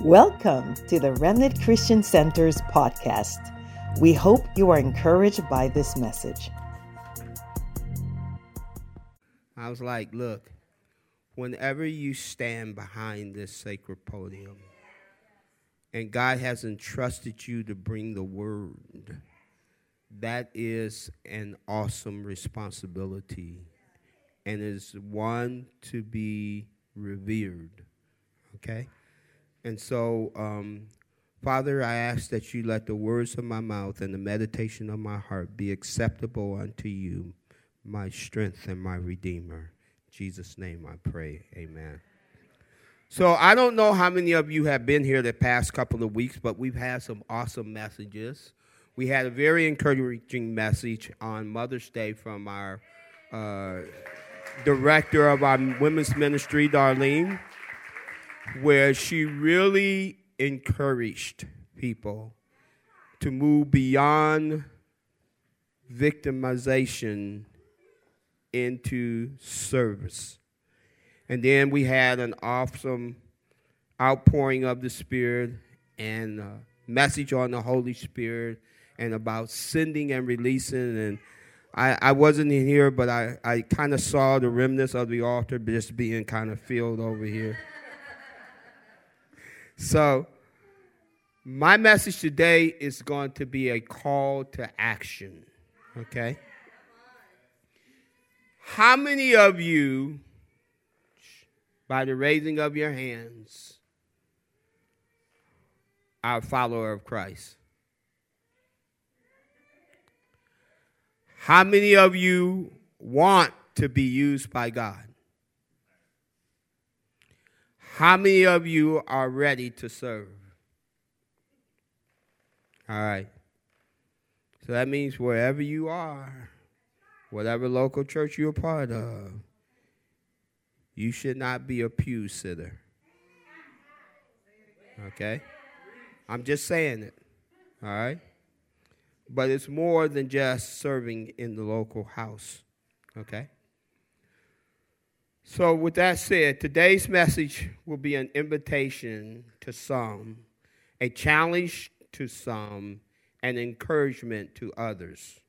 Welcome to the Remnant Christian Center's podcast. We hope you are encouraged by this message. I was like, look, whenever you stand behind this sacred podium and God has entrusted you to bring the word, that is an awesome responsibility and is one to be revered. Okay? And so, um, Father, I ask that you let the words of my mouth and the meditation of my heart be acceptable unto you, my strength and my redeemer. In Jesus' name I pray. Amen. So I don't know how many of you have been here the past couple of weeks, but we've had some awesome messages. We had a very encouraging message on Mother's Day from our uh, director of our women's ministry, Darlene where she really encouraged people to move beyond victimization into service. And then we had an awesome outpouring of the Spirit and a message on the Holy Spirit and about sending and releasing. And I, I wasn't in here, but I, I kind of saw the remnants of the altar just being kind of filled over here. So, my message today is going to be a call to action. Okay? How many of you, by the raising of your hands, are a follower of Christ? How many of you want to be used by God? How many of you are ready to serve? All right. So that means wherever you are, whatever local church you're part of, you should not be a pew sitter. Okay? I'm just saying it. All right? But it's more than just serving in the local house. Okay? So, with that said, today's message will be an invitation to some, a challenge to some, and encouragement to others.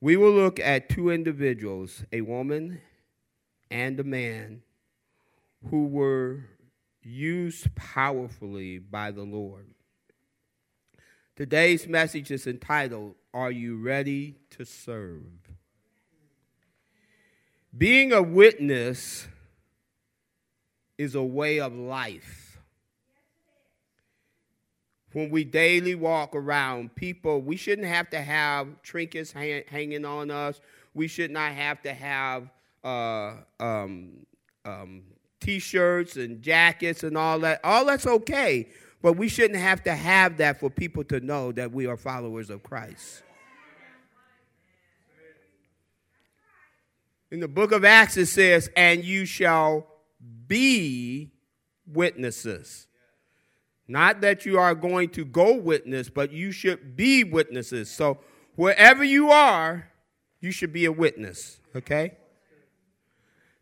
We will look at two individuals, a woman and a man, who were used powerfully by the Lord. Today's message is entitled, Are You Ready to Serve? Being a witness is a way of life. When we daily walk around, people, we shouldn't have to have trinkets hang, hanging on us. We should not have to have uh, um, um, t shirts and jackets and all that. All that's okay, but we shouldn't have to have that for people to know that we are followers of Christ. In the book of Acts, it says, and you shall be witnesses. Not that you are going to go witness, but you should be witnesses. So wherever you are, you should be a witness, okay?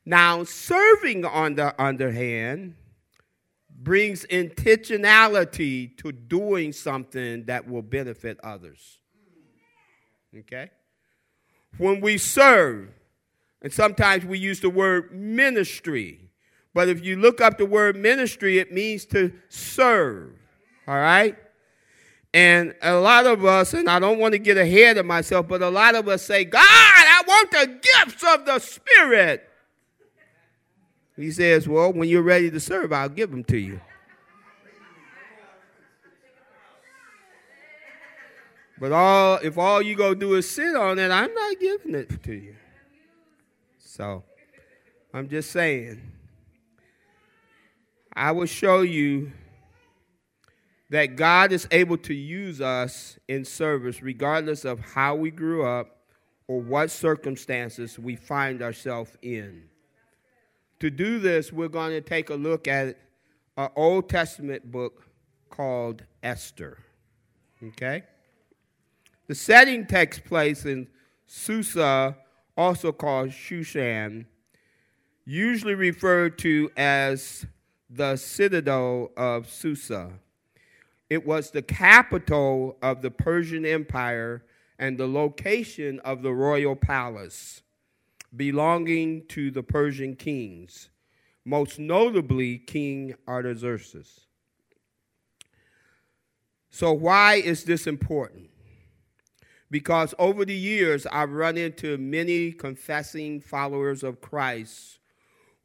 Now, serving on the other hand brings intentionality to doing something that will benefit others. Okay? When we serve, and sometimes we use the word ministry. But if you look up the word ministry, it means to serve. All right? And a lot of us, and I don't want to get ahead of myself, but a lot of us say, God, I want the gifts of the Spirit. He says, Well, when you're ready to serve, I'll give them to you. But all if all you go do is sit on it, I'm not giving it to you. So I'm just saying. I will show you that God is able to use us in service regardless of how we grew up or what circumstances we find ourselves in. To do this, we're going to take a look at an Old Testament book called Esther. Okay? The setting takes place in Susa also called Shushan, usually referred to as the citadel of Susa. It was the capital of the Persian Empire and the location of the royal palace belonging to the Persian kings, most notably King Artaxerxes. So, why is this important? Because over the years, I've run into many confessing followers of Christ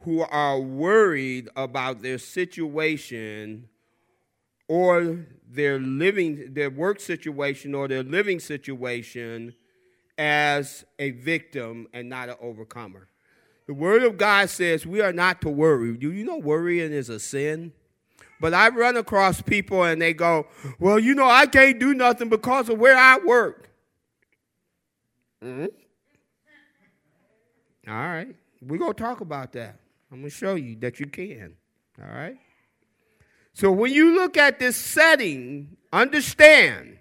who are worried about their situation or their living their work situation or their living situation as a victim and not an overcomer. The word of God says we are not to worry. Do you know worrying is a sin? But I run across people and they go, Well, you know, I can't do nothing because of where I work. Mm-hmm. All right. We're going to talk about that. I'm going to show you that you can. All right. So when you look at this setting, understand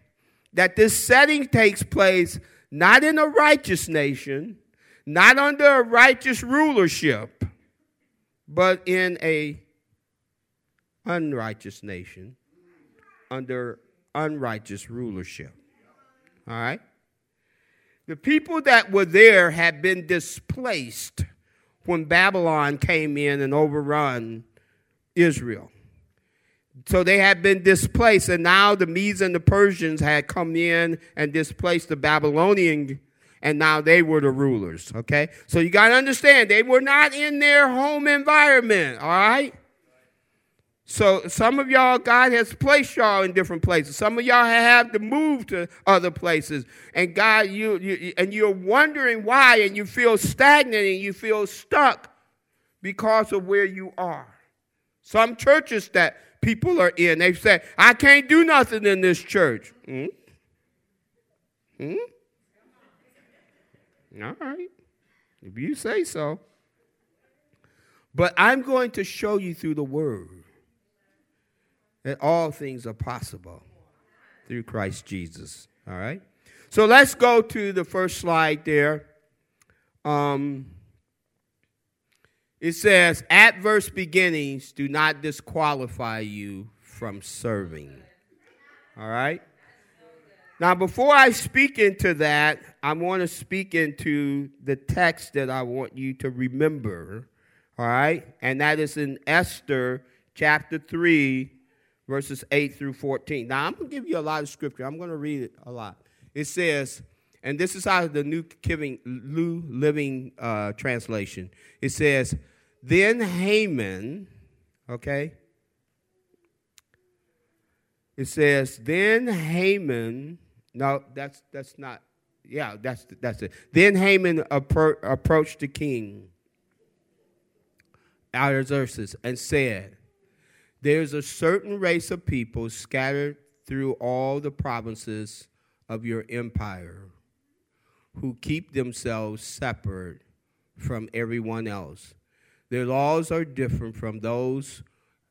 that this setting takes place not in a righteous nation, not under a righteous rulership, but in a unrighteous nation under unrighteous rulership. All right? The people that were there had been displaced when Babylon came in and overrun Israel. So they had been displaced, and now the Medes and the Persians had come in and displaced the Babylonian, and now they were the rulers. Okay? So you got to understand, they were not in their home environment, all right? So some of y'all, God has placed y'all in different places. Some of y'all have to move to other places, and God, you, you and you're wondering why, and you feel stagnant and you feel stuck because of where you are. Some churches that people are in, they say, "I can't do nothing in this church." Hmm. Hmm. All right, if you say so. But I'm going to show you through the Word that all things are possible through Christ Jesus. All right? So let's go to the first slide there. Um, it says, adverse beginnings do not disqualify you from serving. All right? Now, before I speak into that, I want to speak into the text that I want you to remember. All right? And that is in Esther chapter 3, verses 8 through 14. Now, I'm going to give you a lot of scripture. I'm going to read it a lot. It says, and this is out of the New Living uh, Translation. It says, Then Haman, okay? It says, Then Haman, no, that's, that's not, yeah, that's, that's it. Then Haman appro- approached the king, Artaxerxes, and said, there's a certain race of people scattered through all the provinces of your empire who keep themselves separate from everyone else. Their laws are different from those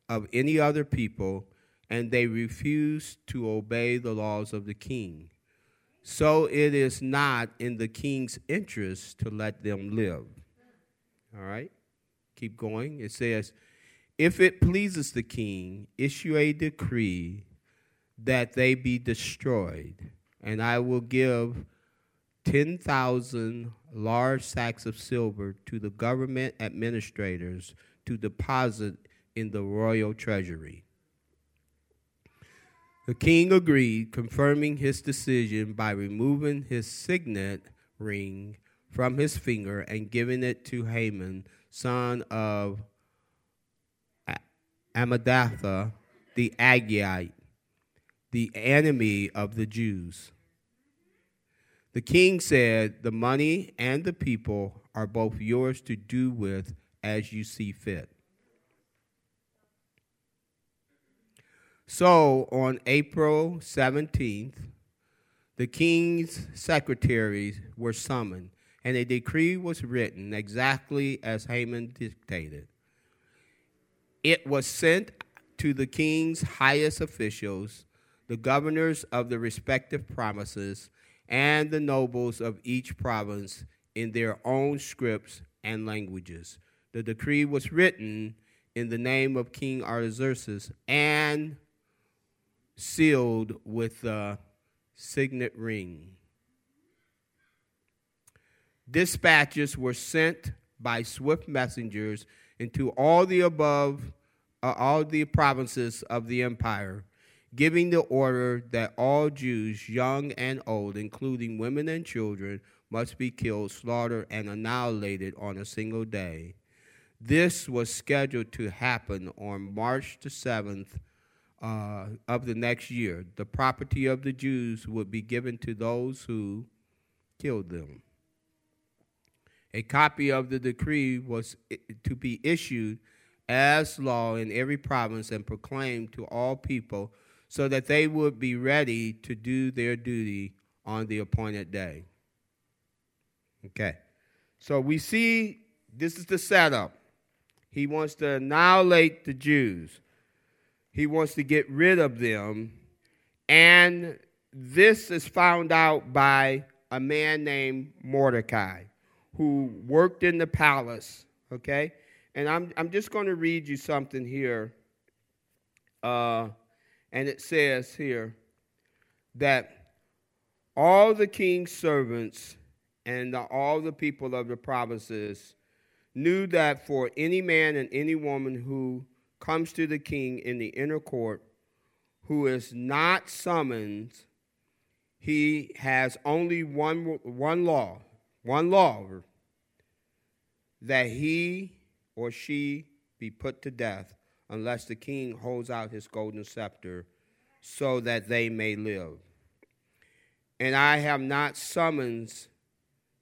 of any other people, and they refuse to obey the laws of the king. So it is not in the king's interest to let them live. All right? Keep going. It says, if it pleases the king, issue a decree that they be destroyed, and I will give 10,000 large sacks of silver to the government administrators to deposit in the royal treasury. The king agreed, confirming his decision by removing his signet ring from his finger and giving it to Haman, son of Hammedatha the Agagite, the enemy of the Jews. The king said, The money and the people are both yours to do with as you see fit. So on April 17th, the king's secretaries were summoned, and a decree was written exactly as Haman dictated. It was sent to the king's highest officials, the governors of the respective provinces, and the nobles of each province in their own scripts and languages. The decree was written in the name of King Artaxerxes and sealed with the signet ring. Dispatches were sent by swift messengers into all the above, uh, all the provinces of the empire, giving the order that all Jews, young and old, including women and children, must be killed, slaughtered, and annihilated on a single day. This was scheduled to happen on March the 7th uh, of the next year. The property of the Jews would be given to those who killed them. A copy of the decree was to be issued as law in every province and proclaimed to all people so that they would be ready to do their duty on the appointed day. Okay. So we see this is the setup. He wants to annihilate the Jews. He wants to get rid of them. And this is found out by a man named Mordecai who worked in the palace. Okay? And I'm, I'm just going to read you something here. Uh, and it says here that all the king's servants and the, all the people of the provinces knew that for any man and any woman who comes to the king in the inner court who is not summoned, he has only one, one law, one law, that he or she be put to death unless the king holds out his golden scepter so that they may live. And I have not summoned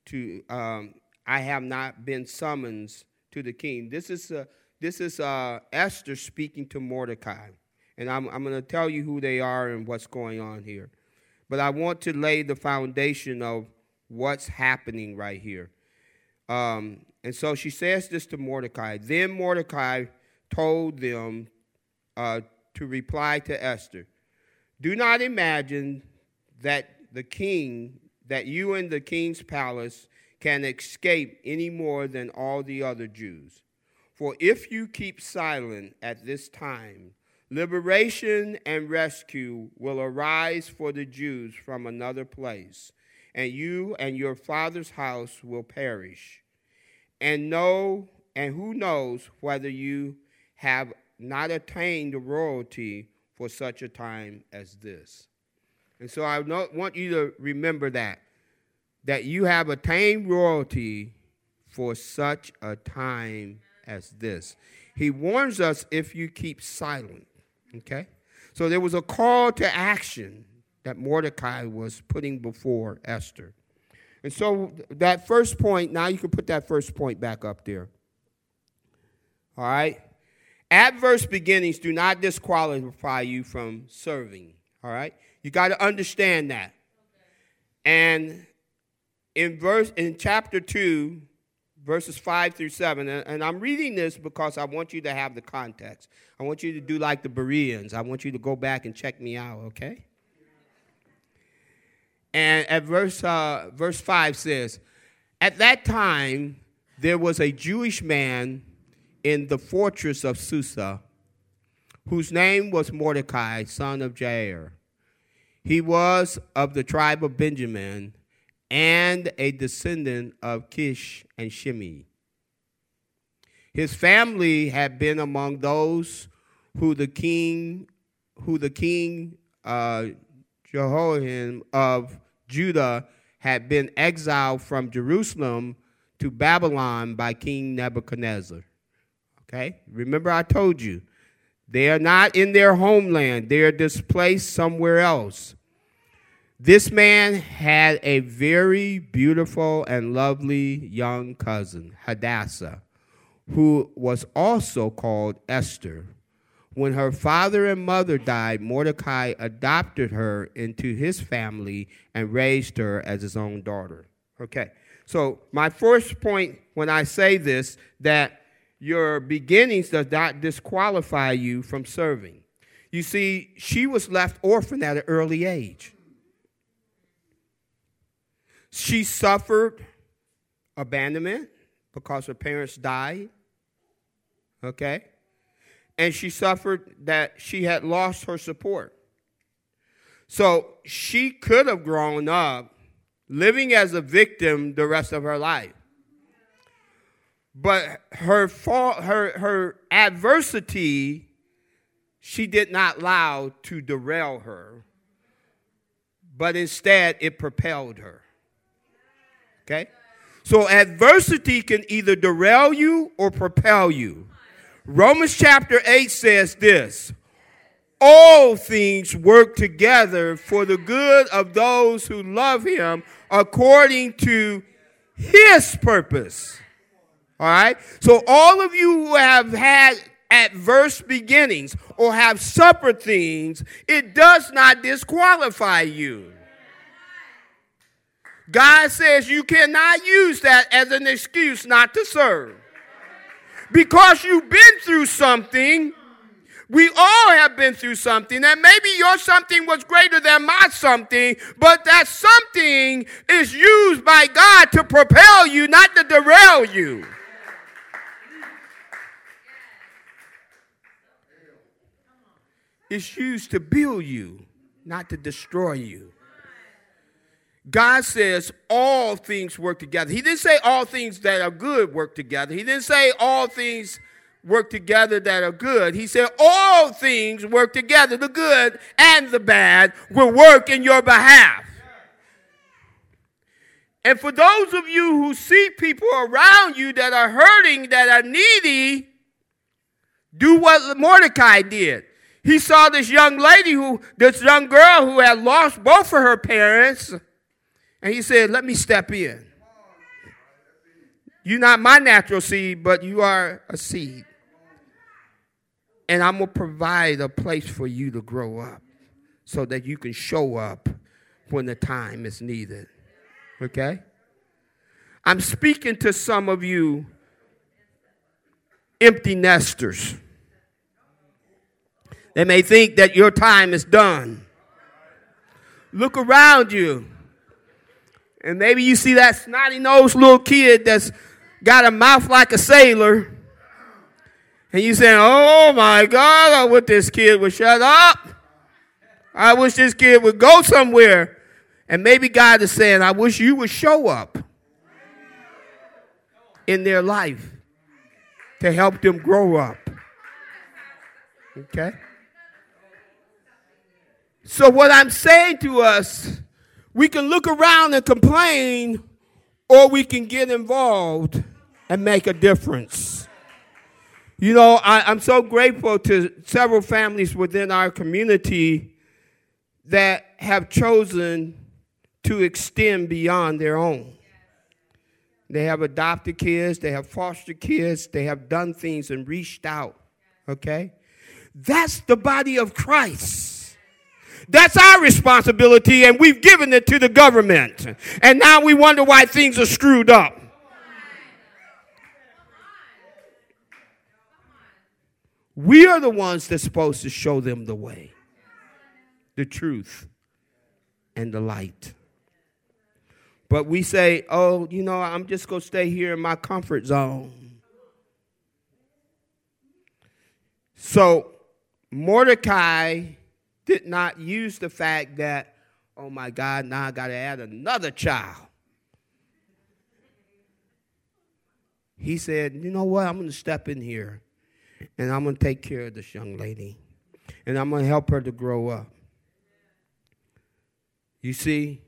to um, I have not been summoned to the king. This is uh, this is uh, Esther speaking to Mordecai, and I'm I'm going to tell you who they are and what's going on here. But I want to lay the foundation of what's happening right here. Um, and so she says this to Mordecai. Then Mordecai told them uh, to reply to Esther Do not imagine that the king, that you in the king's palace can escape any more than all the other Jews. For if you keep silent at this time, liberation and rescue will arise for the Jews from another place, and you and your father's house will perish. And know and who knows whether you have not attained royalty for such a time as this. And so I want you to remember that that you have attained royalty for such a time as this. He warns us if you keep silent. Okay? So there was a call to action that Mordecai was putting before Esther. And so that first point, now you can put that first point back up there. All right? Adverse beginnings do not disqualify you from serving. All right? You got to understand that. And in verse in chapter 2 verses 5 through 7 and, i'm reading this because i want you to have the context i want you to do like the bereans i want you to go back and check me out okay and at verse uh, verse 5 says at that time there was a jewish man in the fortress of susa whose name was mordecai son of jair he was of the tribe of benjamin and a descendant of Kish and Shimei. His family had been among those who the king, who the king uh, Jehoiakim of Judah had been exiled from Jerusalem to Babylon by King Nebuchadnezzar. Okay, remember I told you they are not in their homeland; they are displaced somewhere else. This man had a very beautiful and lovely young cousin, Hadassah, who was also called Esther. When her father and mother died, Mordecai adopted her into his family and raised her as his own daughter. Okay, so my first point when I say this, that your beginnings does not disqualify you from serving. You see, she was left orphan at an early age. She suffered abandonment because her parents died. Okay? And she suffered that she had lost her support. So she could have grown up living as a victim the rest of her life. But her fault, her, her adversity, she did not allow to derail her, but instead it propelled her. Okay? So adversity can either derail you or propel you. Romans chapter 8 says this All things work together for the good of those who love him according to his purpose. All right? So, all of you who have had adverse beginnings or have suffered things, it does not disqualify you. God says you cannot use that as an excuse not to serve. Because you've been through something, we all have been through something, and maybe your something was greater than my something, but that something is used by God to propel you, not to derail you. It's used to build you, not to destroy you. God says all things work together. He didn't say all things that are good work together. He didn't say all things work together that are good. He said all things work together. The good and the bad will work in your behalf. And for those of you who see people around you that are hurting, that are needy, do what Mordecai did. He saw this young lady who, this young girl who had lost both of her parents and he said, Let me step in. You're not my natural seed, but you are a seed. And I'm going to provide a place for you to grow up so that you can show up when the time is needed. Okay? I'm speaking to some of you empty nesters. They may think that your time is done. Look around you. And maybe you see that snotty nosed little kid that's got a mouth like a sailor. And you saying, Oh my God, I wish this kid would shut up. I wish this kid would go somewhere. And maybe God is saying, I wish you would show up in their life to help them grow up. Okay? So, what I'm saying to us we can look around and complain, or we can get involved and make a difference. You know, I, am so grateful to several families within our community that have chosen to extend beyond their own. They have adopted kids, they have foster kids, they have done things and reached out. Okay? That's the body of Christ. That's our responsibility, and we've given it to the government. And now we wonder why things are screwed up. We are the ones that's supposed to show them the way, the truth, and the light. But we say, oh, you know, I'm just going to stay here in my comfort zone. So, Mordecai did not use the fact that, oh my God, now I got to add another child. He said, you know what? I'm going to step in here and I'm going to take care of this young lady and I'm going to help her to grow up. You see,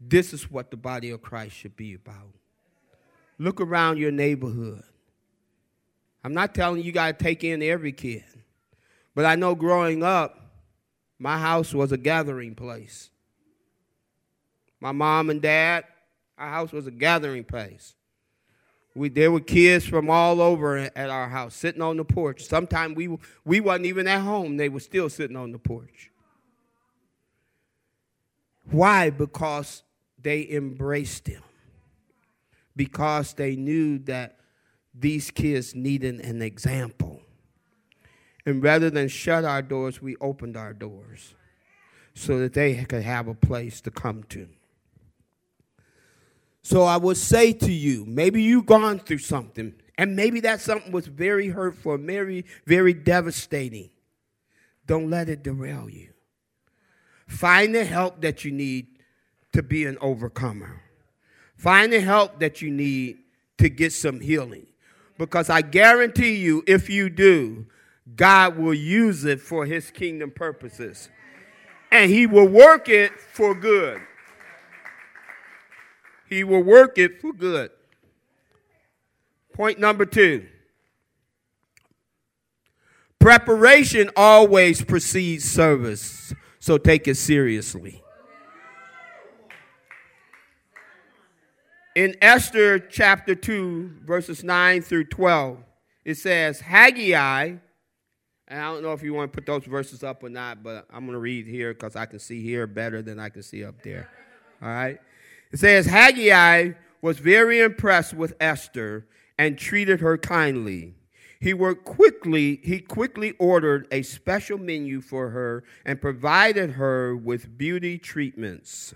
this is what the body of Christ should be about. Look around your neighborhood. I'm not telling you, you got to take in every kid. But I know growing up, my house was a gathering place. My mom and dad, our house was a gathering place. We, there were kids from all over at our house sitting on the porch. Sometimes we, we wasn't even at home. They were still sitting on the porch. Why? Because they embraced him. Because they knew that these kids needed an example. And rather than shut our doors, we opened our doors so that they could have a place to come to. So I would say to you, maybe you've gone through something And maybe that something was very hurtful, very, very devastating. Don't let it derail you. Find the help that you need to be an overcomer. Find the help that you need to get some healing. Because I guarantee you, if you do, God will use it for his kingdom purposes. And he will work it for good. He will work it for good. Point number two preparation always precedes service, so take it seriously. In Esther chapter 2, verses 9 through 12, it says, Hegai, and I don't know if you want to put those verses up or not, but I'm going to read here because I can see here better than I can see up there. All right? It says, Hegai was very impressed with Esther and treated her kindly. He worked quickly, he quickly ordered a special menu for her and provided her with beauty treatments.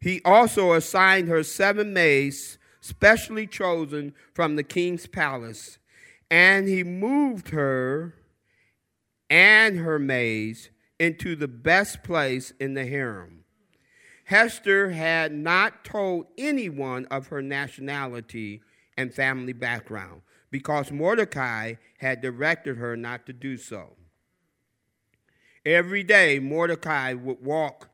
He also assigned her seven maids, specially chosen from the king's palace, and he moved her and her maids into the best place in the harem. Esther had not told anyone of her nationality and family background because Mordecai had directed her not to do so. Every day, Mordecai would walk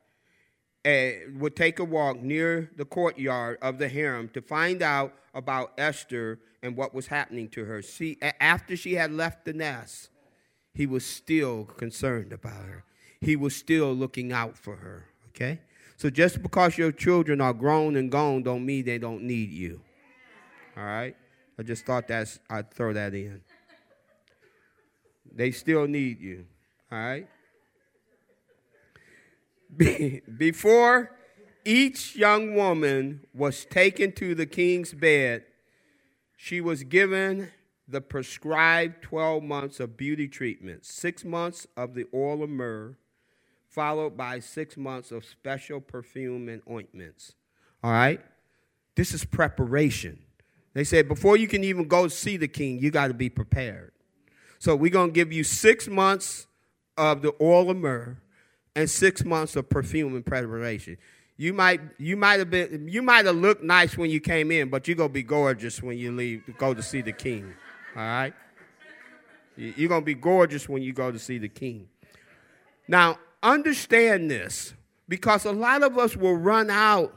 would take a walk near the courtyard of the harem to find out about Esther and what was happening to her. See, after she had left the nest, he was still concerned about her. He was still looking out for her. Okay? So just because your children are grown and gone don't mean they don't need you. All right? I just thought that's I'd throw that in. They still need you. All right? Before each young woman was taken to the king's bed, she was given the prescribed 12 months of beauty treatment, six months of the oil of myrrh, followed by six months of special perfume and ointments. All right? This is preparation. They said before you can even go see the king, you got to be prepared. So we're going to give you six months of the oil of myrrh, and six months of perfume and preparation. You might you might have been you might have looked nice when you came in, but you're gonna be gorgeous when you leave to go to see the king. All right? You're gonna be gorgeous when you go to see the king. Now, understand this, because a lot of us will run out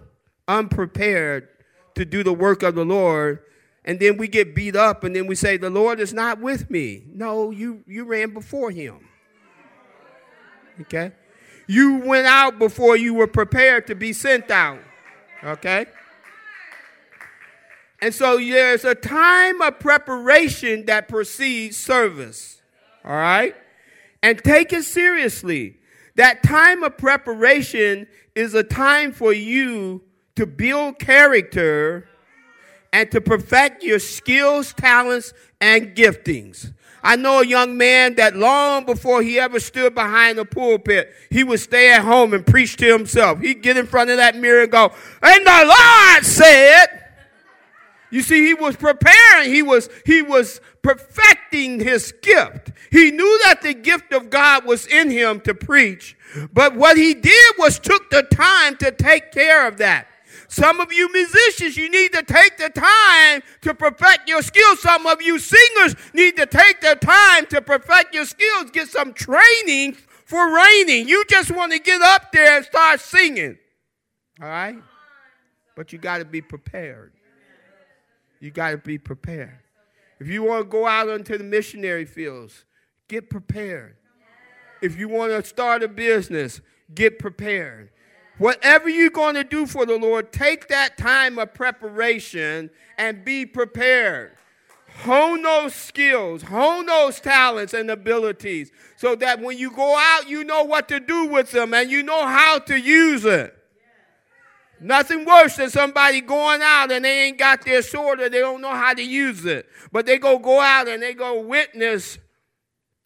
unprepared to do the work of the Lord, and then we get beat up, and then we say, The Lord is not with me. No, you you ran before him. Okay? You went out before you were prepared to be sent out. Okay? And so there's a time of preparation that precedes service. All right? And take it seriously. That time of preparation is a time for you to build character and to perfect your skills, talents, and giftings. I know a young man that long before he ever stood behind a pulpit, he would stay at home and preach to himself. He'd get in front of that mirror and go, and the Lord said, you see, he was preparing. He was, he was perfecting his gift. He knew that the gift of God was in him to preach. But what he did was took the time to take care of that. Some of you musicians, you need to take the time to perfect your skills. Some of you singers need to take the time to perfect your skills. Get some training for reigning. You just want to get up there and start singing. All right? But you got to be prepared. You got to be prepared. If you want to go out into the missionary fields, get prepared. If you want to start a business, get prepared. Whatever you're going to do for the Lord, take that time of preparation and be prepared. Hone those skills, hone those talents and abilities so that when you go out, you know what to do with them and you know how to use it. Nothing worse than somebody going out and they ain't got their sword or they don't know how to use it. But they go go out and they go witness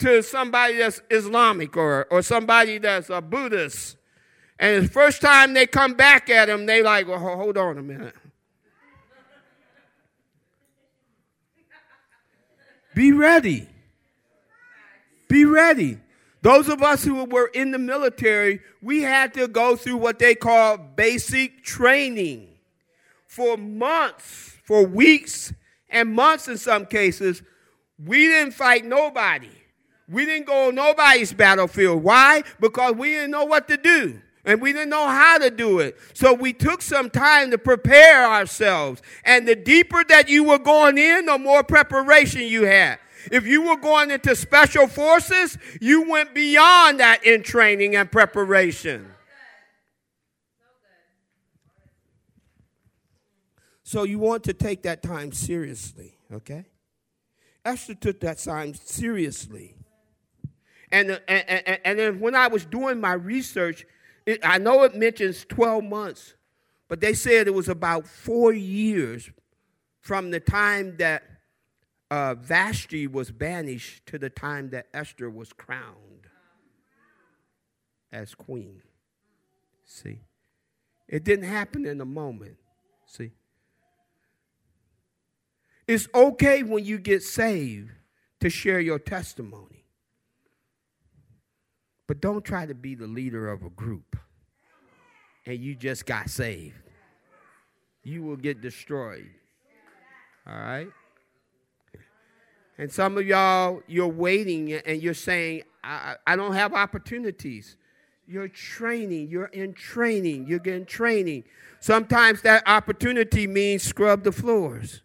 to somebody that's Islamic or, or somebody that's a Buddhist and the first time they come back at him, they like, well, hold on a minute. Be ready. Be ready. Those of us who were in the military, we had to go through what they call basic training for months, for weeks, and months in some cases. We didn't fight nobody. We didn't go on nobody's battlefield. Why? Because we didn't know what to do and we didn't know how to do it. So we took some time to prepare ourselves. And the deeper that you were going in, the more preparation you had. If you were going into special forces, you went beyond that in training and preparation. So you want to take that time seriously, okay? Esther took that time seriously. And, and, and, and then when I was doing my research, it, I know it mentions 12 months, but they said it was about four years from the time that uh, Vashti was banished to the time that Esther was crowned as queen. See? It didn't happen in a moment. See? It's okay when you get saved to share your testimony. But don't try to be the leader of a group and you just got saved. You will get destroyed. All right? And some of y'all, you're waiting and you're saying, I, I don't have opportunities. You're training, you're in training, you're getting training. Sometimes that opportunity means scrub the floors.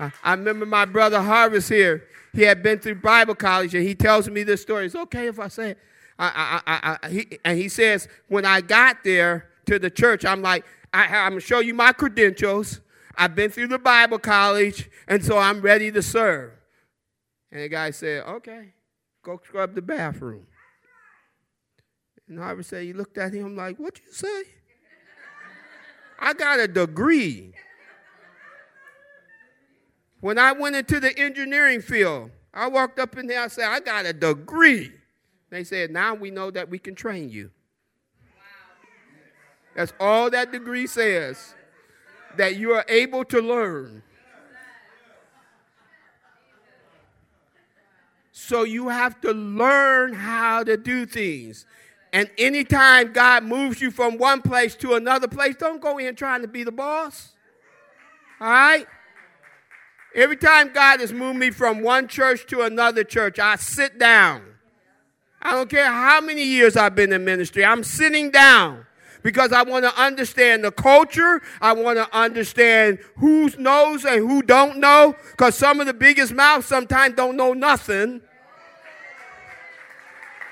I, I remember my brother Harvest here. He had been through Bible college and he tells me this story. It's okay if I say it. I, I, I, he, and he says, when I got there to the church, I'm like, I, I'm show you my credentials. I've been through the Bible college, and so I'm ready to serve. And the guy said, Okay, go scrub the bathroom. And I Harvard said, He looked at him like, What'd you say? I got a degree. When I went into the engineering field, I walked up in there, I said, I got a degree. They said, Now we know that we can train you. That's all that degree says, that you are able to learn. So you have to learn how to do things. And anytime God moves you from one place to another place, don't go in trying to be the boss. All right? Every time God has moved me from one church to another church, I sit down. I don't care how many years I've been in ministry, I'm sitting down because I want to understand the culture. I want to understand who knows and who don't know because some of the biggest mouths sometimes don't know nothing.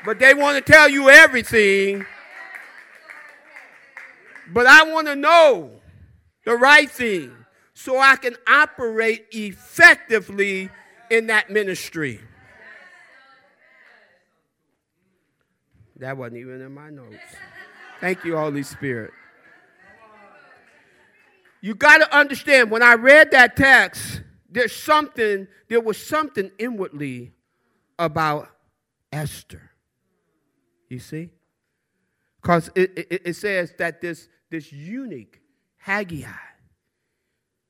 But they want to tell you everything. But I want to know the right thing so I can operate effectively in that ministry. That wasn't even in my notes. Thank you, Holy Spirit. You got to understand when I read that text, there's something, there was something inwardly about Esther. You see? Because it, it, it, says that this, this eunuch, Hegai,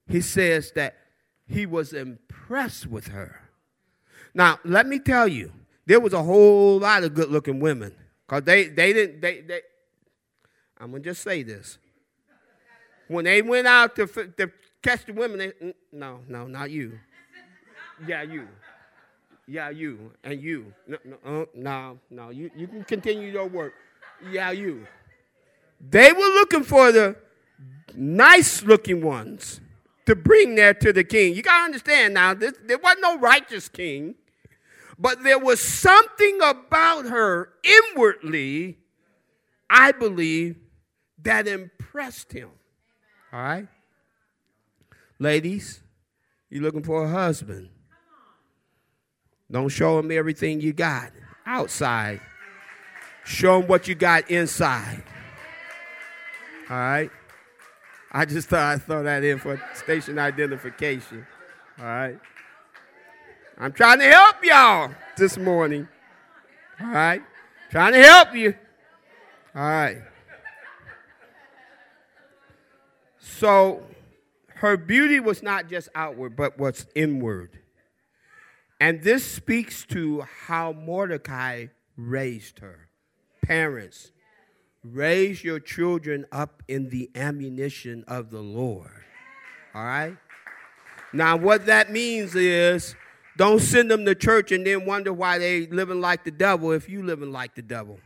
he says that he was impressed with her. Now, let me tell you, there was a whole lot of good looking women. Because they, they didn't, they, they, I'm going to just say this. When they went out to, to catch the women, they, no, no, not you. Yeah, you. Yeah, you. And you. No, no, uh, no, no. You, you can continue your work. Yeah, you. They were looking for the nice looking ones to bring there to the king. You got to understand now, this, there wasn't no righteous king, but there was something about her inwardly, I believe, that impressed him. All right? Ladies, you looking for a husband. Don't show him everything you got outside. Show him what you got inside. All right? I just thought I'd throw that in for station identification. All right? I'm trying to help y'all this morning. All right? Trying to help you. All right. So her beauty was not just outward, but was inward. And this speaks to how Mordecai raised her. Parents, raise your children up in the ammunition of the Lord. All right? Now, what that means is don't send them to church and then wonder why they living like the devil if you living like the devil.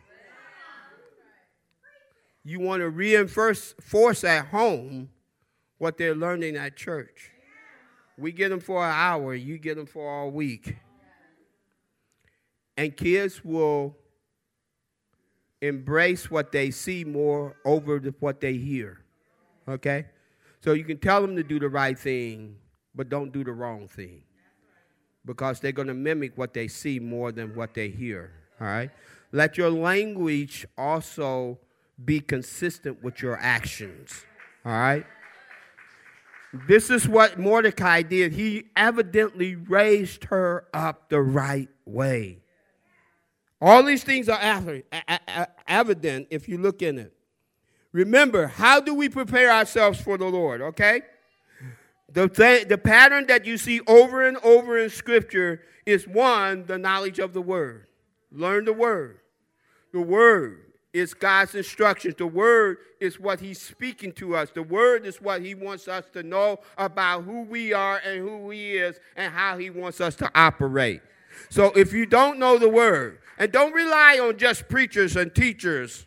You want to reinforce force at home what they're learning at church. We get them for an hour, you get them for all week. And kids will embrace what they see more over what they hear. Okay? So you can tell them to do the right thing, but don't do the wrong thing. Because they're going to mimic what they see more than what they hear. All right? Let your language also be consistent with your actions. All right? This is what Mordecai did. He evidently raised her up the right way. All these things are evident if you look in it. Remember, how do we prepare ourselves for the Lord, okay? The, th- the pattern that you see over and over in Scripture is one, the knowledge of the Word. Learn the Word. The Word is God's instructions. The word is what he's speaking to us. The word is what he wants us to know about who we are and who he is and how he wants us to operate. So if you don't know the word, and don't rely on just preachers and teachers,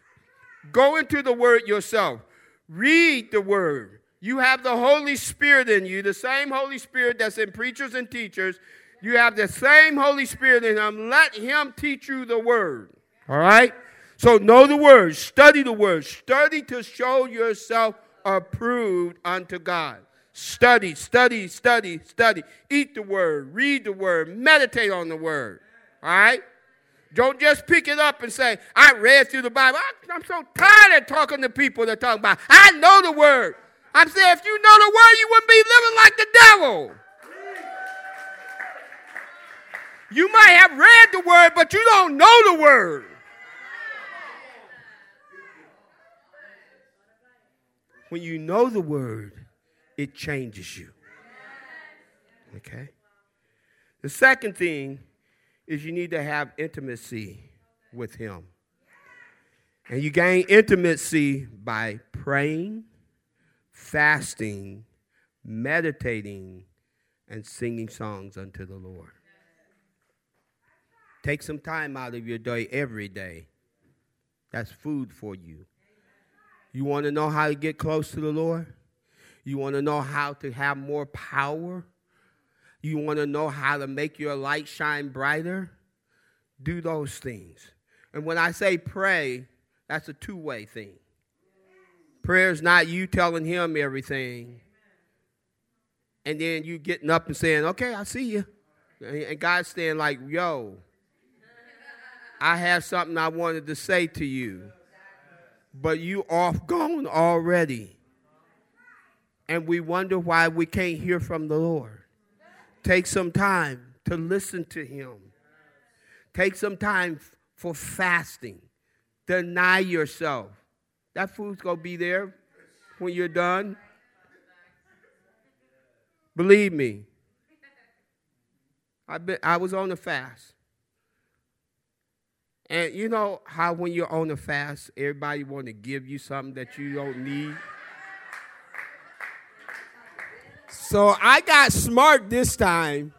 go into the word yourself. Read the word. You have the Holy Spirit in you, the same Holy Spirit that's in preachers and teachers. You have the same Holy Spirit in them. Let him teach you the word. All right? So know the word, study the word, study to show yourself approved unto God. Study, study, study, study. Eat the word, read the word, meditate on the word. All right? Don't just pick it up and say, I read through the Bible. I'm so tired of talking to people that talk about, I know the word. I'm saying, if you know the word, you wouldn't be living like the devil. You might have read the word, but you don't know the word. when you know the word, it changes you. Okay? The second thing is you need to have intimacy with Him. And you gain intimacy by praying, fasting, meditating, and singing songs unto the Lord. Take some time out of your day every day. That's food for you. You want to know how to get close to the Lord? You want to know how to have more power? You want to know how to make your light shine brighter? Do those things. And when I say pray, that's a two way thing. Prayer is not you telling him everything and then you getting up and saying, okay, I see you. And God's saying, like, yo, I have something I wanted to say to you but you off gone already. And we wonder why we can't hear from the Lord. Take some time to listen to Him. Take some time for fasting. Deny yourself. That food's going to be there when you're done. Believe me. I, been, I was on a fast. And you know how when you're on a fast, everybody want to give you something that you don't need? So I got smart this time.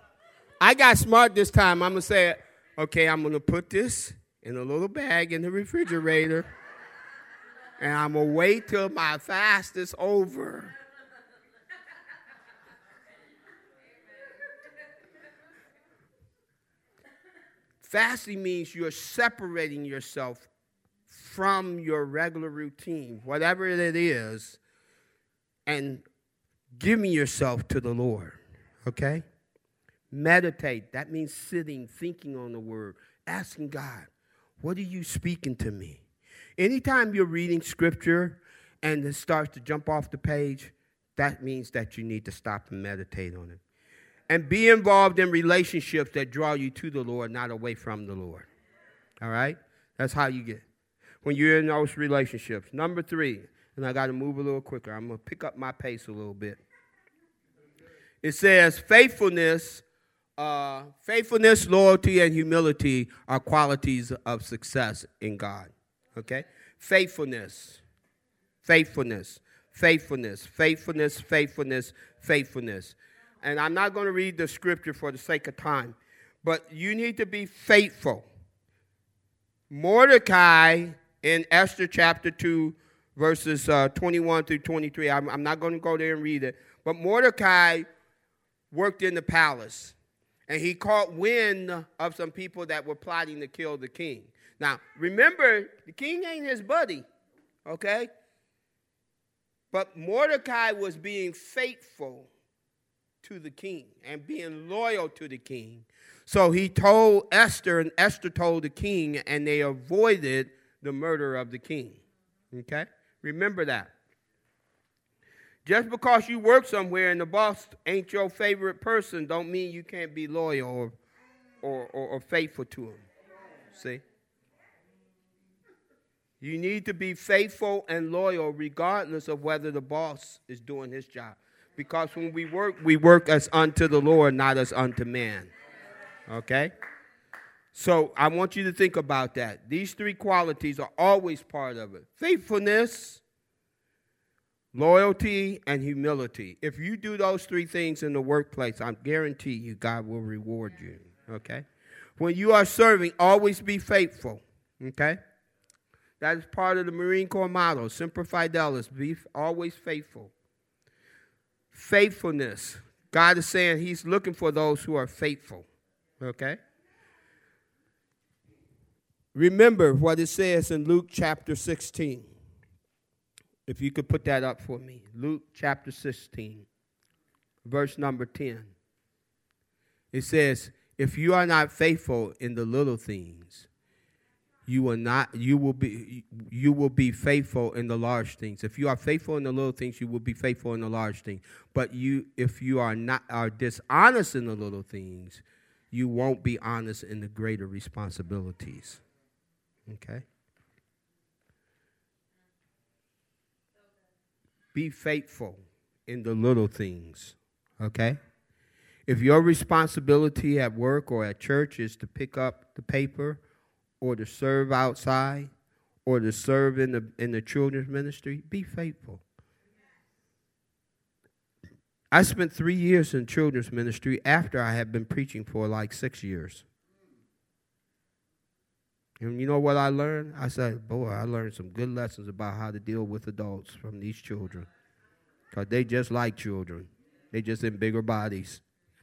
I got smart this time. I'm going to say, okay, I'm going to put this in a little bag in the refrigerator. And I'm going to wait till my fast is over. Fasting means you're separating yourself from your regular routine, whatever it is, and giving yourself to the Lord. Okay? Meditate. That means sitting, thinking on the word, asking God, what are you speaking to me? Anytime you're reading scripture and it starts to jump off the page, that means that you need to stop and meditate on it and be involved in relationships that draw you to the Lord, not away from the Lord. All right? That's how you get when you're in those relationships. Number three, and I got to move a little quicker. I'm going to pick up my pace a little bit. It says, faithfulness uh, faithfulness, loyalty, and humility are qualities of success in God. Okay? Faithfulness, faithfulness, faithfulness, faithfulness, faithfulness, faithfulness. And I'm not going to read the scripture for the sake of time, but you need to be faithful. Mordecai in Esther chapter 2, verses uh, 21 through 23, I'm, I'm not going to go there and read it, but Mordecai worked in the palace and he caught wind of some people that were plotting to kill the king. Now, remember, the king ain't his buddy, okay? But Mordecai was being faithful to the king and being loyal to the king. So he told Esther, and Esther told the king, and they avoided the murder of the king. Okay? Remember that. Just because you work somewhere and the boss ain't your favorite person, don't mean you can't be loyal or, or, or, or faithful to him. See? You need to be faithful and loyal regardless of whether the boss is doing his job. Because when we work, we work as unto the Lord, not as unto man. Okay? So I want you to think about that. These three qualities are always part of it faithfulness, loyalty, and humility. If you do those three things in the workplace, I guarantee you God will reward you. Okay? When you are serving, always be faithful. Okay? That is part of the Marine Corps motto Semper Fidelis, be always faithful. Faithfulness. God is saying He's looking for those who are faithful. Okay? Remember what it says in Luke chapter 16. If you could put that up for me. Luke chapter 16, verse number 10. It says, If you are not faithful in the little things, you will not you will be you will be faithful in the large things. If you are faithful in the little things you will be faithful in the large things. But you if you are not are dishonest in the little things you won't be honest in the greater responsibilities. Okay? Be faithful in the little things. Okay? If your responsibility at work or at church is to pick up the paper or to serve outside or to serve in the, in the children's ministry, be faithful. I spent three years in children's ministry after I had been preaching for like six years. And you know what I learned? I said, boy, I learned some good lessons about how to deal with adults from these children. Because they just like children, they just in bigger bodies.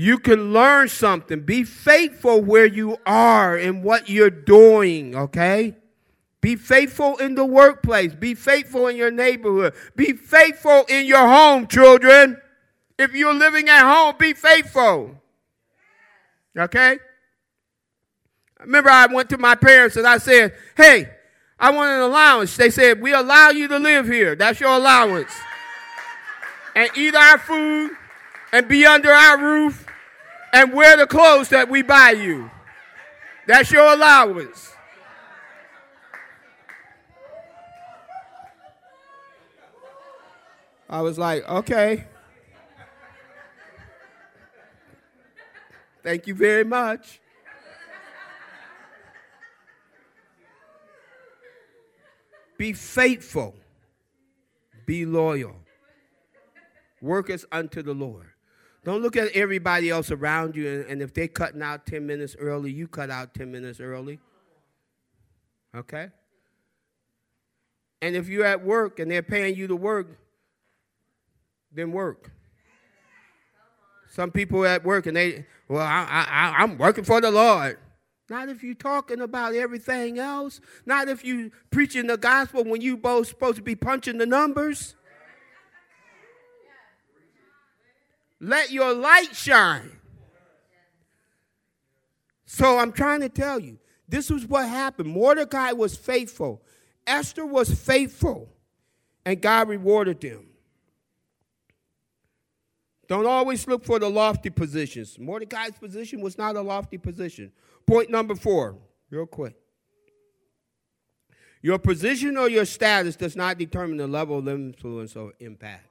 You can learn something. Be faithful where you are and what you're doing, okay? Be faithful in the workplace. Be faithful in your neighborhood. Be faithful in your home, children. If you're living at home, be faithful. Okay? Remember I went to my parents and I said, Hey, I want an allowance. They said, We allow you to live here. That's your allowance. And eat our food and be under our roof and wear the clothes that we buy you. That's your allowance. I was like, okay. Thank you very much. Be faithful. Be loyal. Work as unto the Lord. Don't look at everybody else around you, and, and if they're cutting out 10 minutes early, you cut out 10 minutes early. Okay? And if you're at work and they're paying you to work, then work. Some people at work and they, well, I, I, I'm working for the Lord. Not if you're talking about everything else. Not if you preaching the gospel when you both supposed to be punching the numbers. Let your light shine. So I'm trying to tell you, this was what happened. Mordecai was faithful, Esther was faithful, and God rewarded them. Don't always look for the lofty positions. Mordecai's position was not a lofty position. Point number four, real quick. Your position or your status does not determine the level of influence or impact.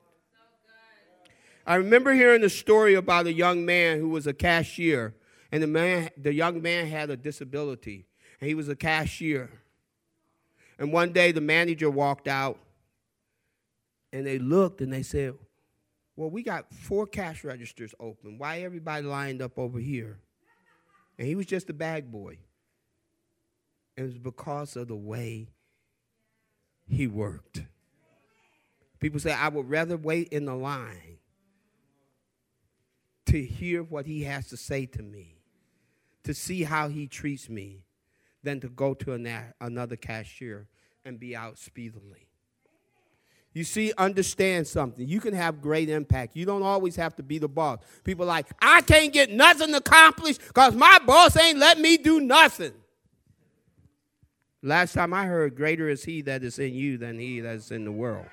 I remember hearing a story about a young man who was a cashier, and the man, the young man had a disability, and he was a cashier. And one day the manager walked out, and they looked and they said, "Well, we got four cash registers open. Why everybody lined up over here?" And he was just a bag boy. It was because of the way he worked. People say, I would rather wait in the line to hear what he has to say to me, to see how he treats me, than to go to an, another cashier and be out speedily. You see, understand something. You can have great impact. You don't always have to be the boss. People like, I can't get nothing accomplished because my boss ain't let me do nothing. Last time I heard, greater is he that is in you than he that is in the world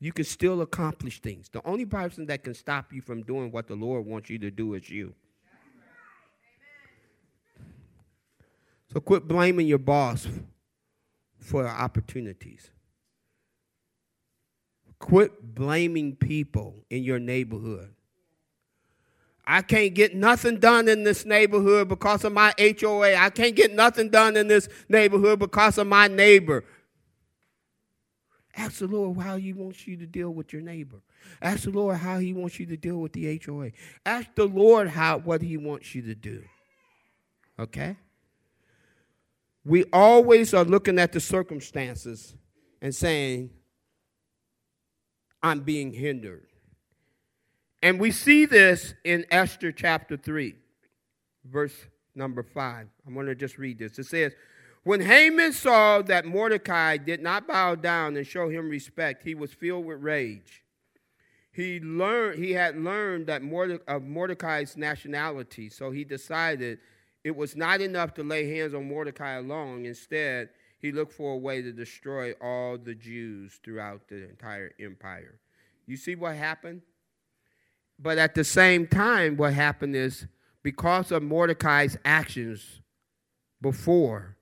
you can still accomplish things. The only person that can stop you from doing what the Lord wants you to do is you. So quit blaming your boss for opportunities. Quit blaming people in your neighborhood. I can't get nothing done in this neighborhood because of my HOA. I can't get nothing done in this neighborhood because of my neighbor. Ask the Lord how He wants you to deal with your neighbor. Ask the Lord how He wants you to deal with the HOA. Ask the Lord how what He wants you to do. Okay? We always are looking at the circumstances and saying, I'm being hindered. And we see this in Esther chapter 3, verse number 5. I'm going to just read this. It says, when Haman saw that Mordecai did not bow down and show him respect, he was filled with rage. He learned he had learned that Morde- of Mordecai's nationality, so he decided it was not enough to lay hands on Mordecai alone. Instead, he looked for a way to destroy all the Jews throughout the entire empire. You see what happened? But at the same time, what happened is because of Mordecai's actions before,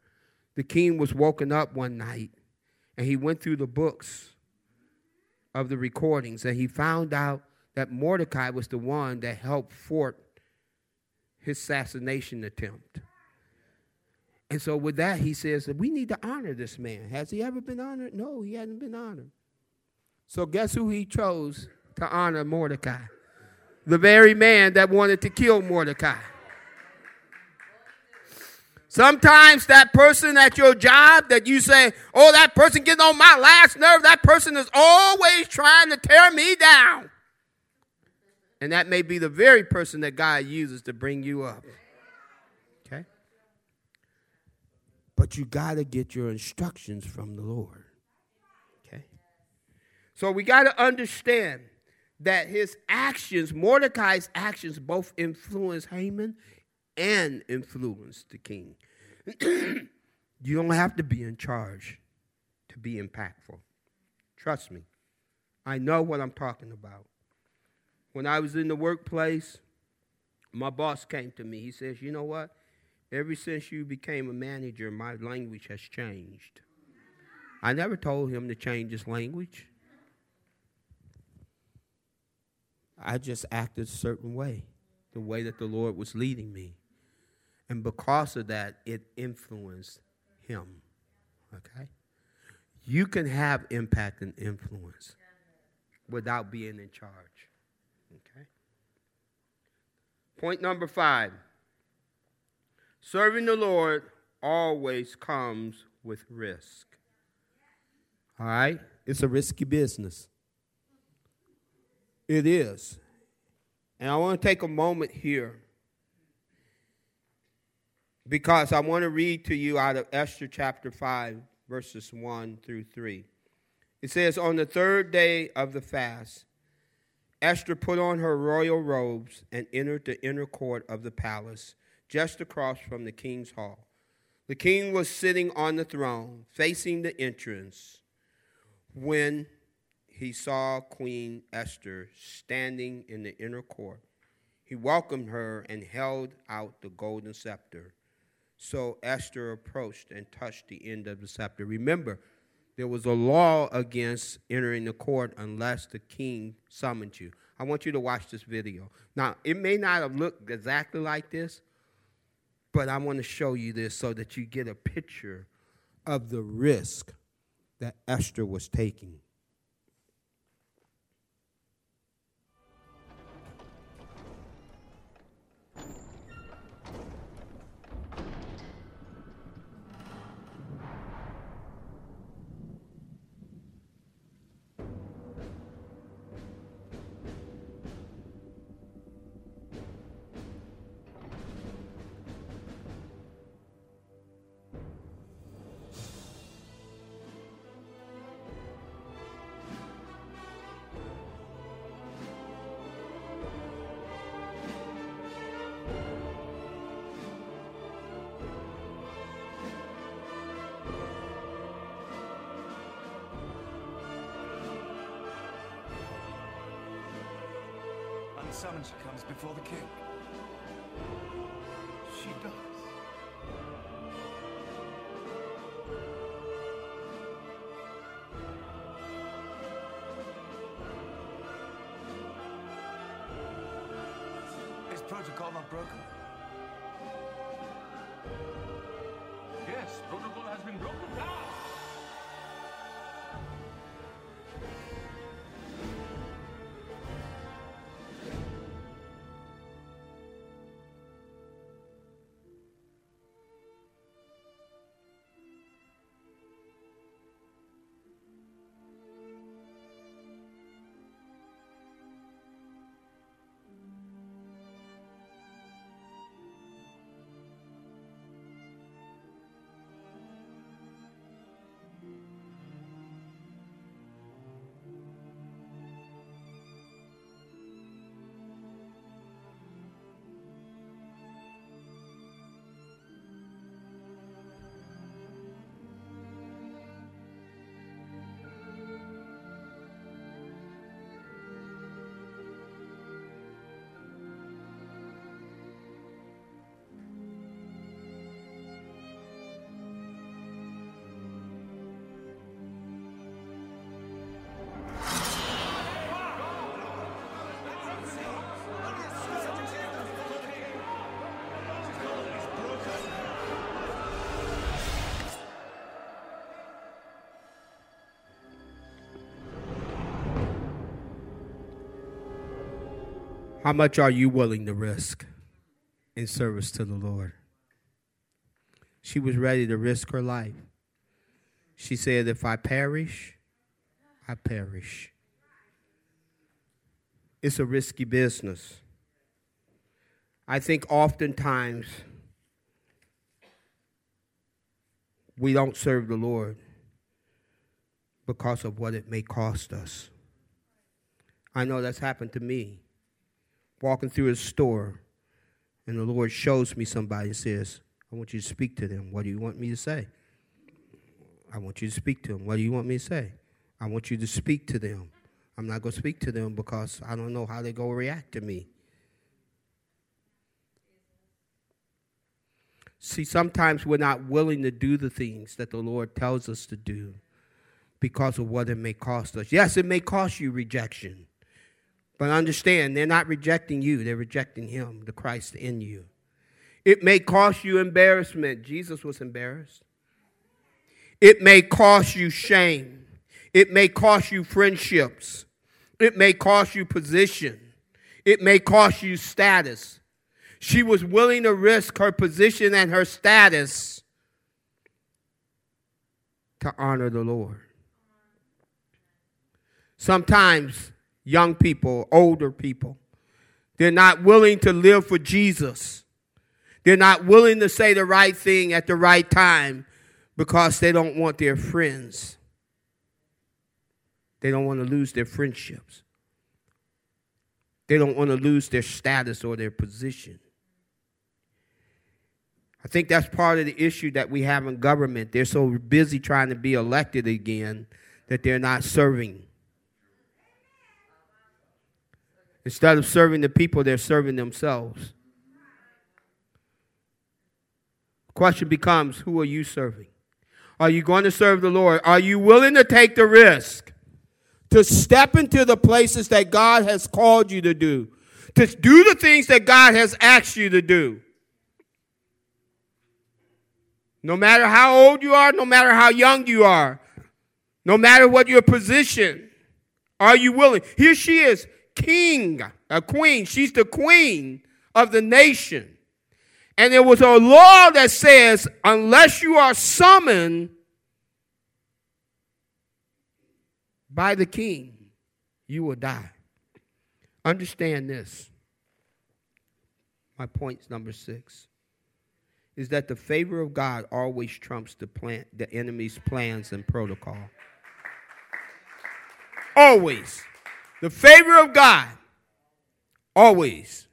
the king was woken up one night and he went through the books of the recordings and he found out that Mordecai was the one that helped thwart his assassination attempt. And so, with that, he says that we need to honor this man. Has he ever been honored? No, he hasn't been honored. So, guess who he chose to honor Mordecai? The very man that wanted to kill Mordecai. Sometimes that person at your job that you say, oh, that person getting on my last nerve, that person is always trying to tear me down. And that may be the very person that God uses to bring you up. Okay? But you got to get your instructions from the Lord. Okay? So we got to understand that his actions, Mordecai's actions, both influenced Haman and influenced the king. you don't have to be in charge to be impactful. Trust me. I know what I'm talking about. When I was in the workplace, my boss came to me. He says, You know what? Ever since you became a manager, my language has changed. I never told him to change his language. I just acted a certain way, the way that the Lord was leading me. And because of that, it influenced him. Okay? You can have impact and influence without being in charge. Okay? Point number five serving the Lord always comes with risk. All right? It's a risky business. It is. And I want to take a moment here because I want to read to you out of Esther chapter 5, verses 1 through 3. It says, On the third day of the fast, Esther put on her royal robes and entered the inner court of the palace, just across from the king's hall. The king was sitting on the throne, facing the entrance, when he saw Queen Esther standing in the inner court. He welcomed her and held out the golden scepter so Esther approached and touched the end of the scepter. Remember, there was a law against entering the court unless the king summoned you. I want you to watch this video. Now, it may not have looked exactly like this, but I want to show you this so that you get a picture of the risk that Esther was taking. Unsummoned she comes before the king. She does. Is protocol not broken? Yes, protocol has been broken down. How much are you willing to risk in service to the Lord? She was ready to risk her life. She said, If I perish, I perish. It's a risky business. I think oftentimes we don't serve the Lord because of what it may cost us. I know that's happened to me. Walking through a store, and the Lord shows me somebody and says, I want you to speak to them. What do you want me to say? I want you to speak to them. What do you want me to say? I want you to speak to them. I'm not going to speak to them because I don't know how they're going to react to me. See, sometimes we're not willing to do the things that the Lord tells us to do because of what it may cost us. Yes, it may cost you rejection. But understand, they're not rejecting you, they're rejecting Him, the Christ in you. It may cost you embarrassment. Jesus was embarrassed. It may cost you shame. It may cost you friendships. It may cost you position. It may cost you status. She was willing to risk her position and her status to honor the Lord. Sometimes young people, older people, they're not willing to live for Jesus. They're not willing to say the right thing at the right time because they don't want their friends. They don't want to lose their friendships. They don't want to lose their status or their position. I think that's part of the issue that we have in government. They're so busy trying to be elected again that they're not serving. Instead of serving the people, they're serving themselves. Question becomes who are you serving? Are you going to serve the Lord? Are you willing to take the risk to step into the places that God has called you to do? To do the things that God has asked you to do? No matter how old you are, no matter how young you are, no matter what your position, are you willing? Here she is, king, a queen. She's the queen of the nation. And there was a law that says, unless you are summoned by the king, you will die. Understand this. My point number six is that the favor of God always trumps the plan, the enemy's plans and protocol. Always. The favor of God. Always.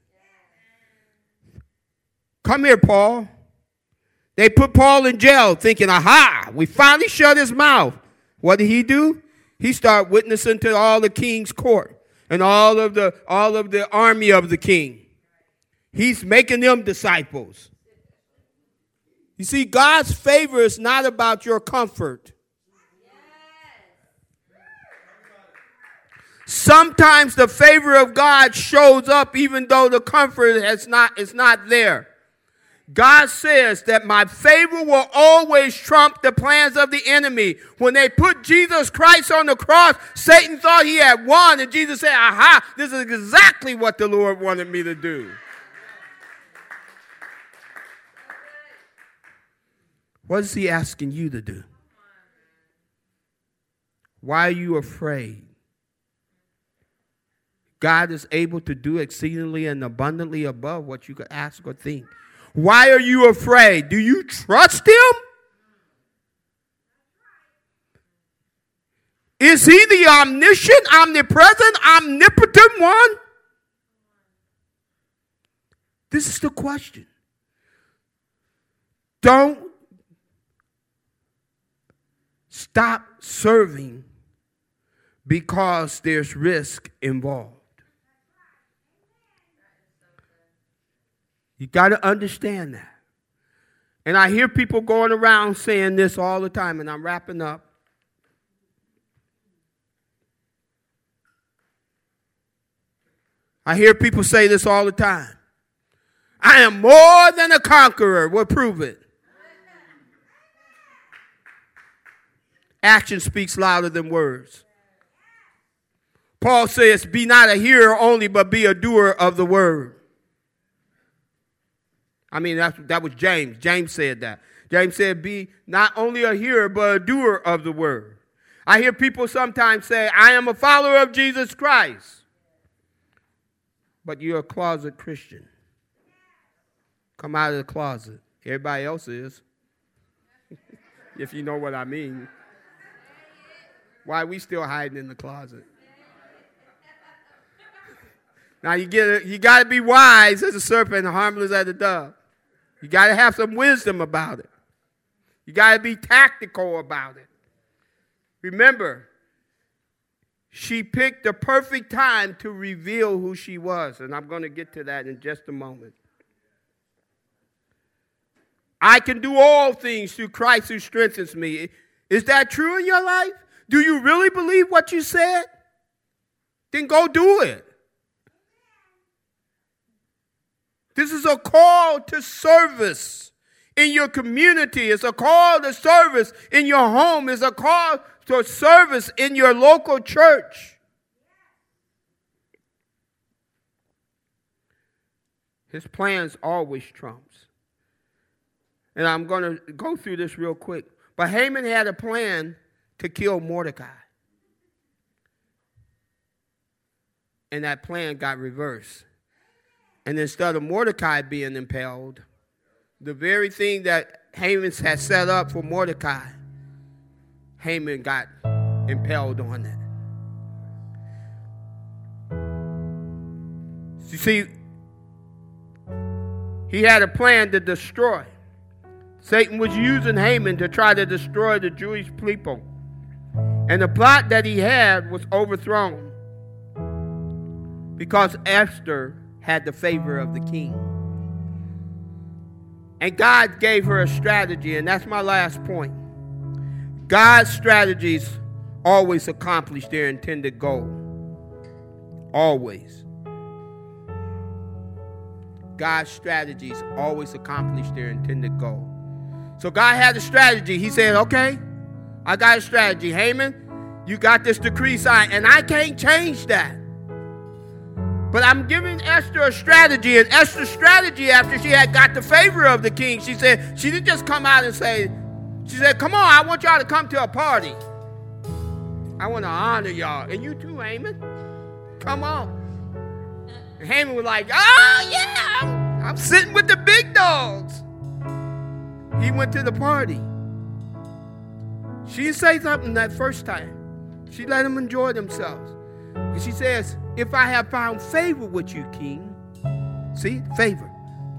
Come here, Paul. They put Paul in jail thinking, aha, we finally shut his mouth. What did he do? He started witnessing to all the king's court and all of the all of the army of the king. He's making them disciples. You see, God's favor is not about your comfort. Sometimes the favor of God shows up even though the comfort has not, is not there. God says that my favor will always trump the plans of the enemy. When they put Jesus Christ on the cross, Satan thought he had won, and Jesus said, Aha, this is exactly what the Lord wanted me to do. What is he asking you to do? Why are you afraid? God is able to do exceedingly and abundantly above what you could ask or think. Why are you afraid? Do you trust Him? Is He the omniscient, omnipresent, omnipotent one? This is the question. Don't stop serving because there's risk involved. You got to understand that. And I hear people going around saying this all the time, and I'm wrapping up. I hear people say this all the time. I am more than a conqueror. We'll prove it. Action speaks louder than words. Paul says, Be not a hearer only, but be a doer of the word. I mean, that's, that was James. James said that. James said, Be not only a hearer, but a doer of the word. I hear people sometimes say, I am a follower of Jesus Christ. But you're a closet Christian. Come out of the closet. Everybody else is. if you know what I mean. Why we still hiding in the closet? Now you get it, you got to be wise as a serpent and harmless as a dove. You got to have some wisdom about it. You got to be tactical about it. Remember, she picked the perfect time to reveal who she was, and I'm going to get to that in just a moment. I can do all things through Christ who strengthens me. Is that true in your life? Do you really believe what you said? Then go do it. This is a call to service in your community. It's a call to service in your home. It's a call to service in your local church. His plans always trumps. And I'm going to go through this real quick. But Haman had a plan to kill Mordecai. And that plan got reversed. And instead of Mordecai being impaled, the very thing that Haman had set up for Mordecai, Haman got impaled on that. You see, he had a plan to destroy. Satan was using Haman to try to destroy the Jewish people. And the plot that he had was overthrown because Esther had the favor of the king. And God gave her a strategy, and that's my last point. God's strategies always accomplish their intended goal. Always. God's strategies always accomplish their intended goal. So God had a strategy. He said, okay, I got a strategy. Haman, you got this decree signed, and I can't change that. But I'm giving Esther a strategy, and Esther's strategy after she had got the favor of the king, she said, she didn't just come out and say, she said, come on, I want y'all to come to a party. I want to honor y'all. And you too, Haman. Come on. And Haman was like, oh, yeah, I'm, I'm sitting with the big dogs. He went to the party. She didn't say something that first time. She let them enjoy themselves. And she says, If I have found favor with you, King. See, favor.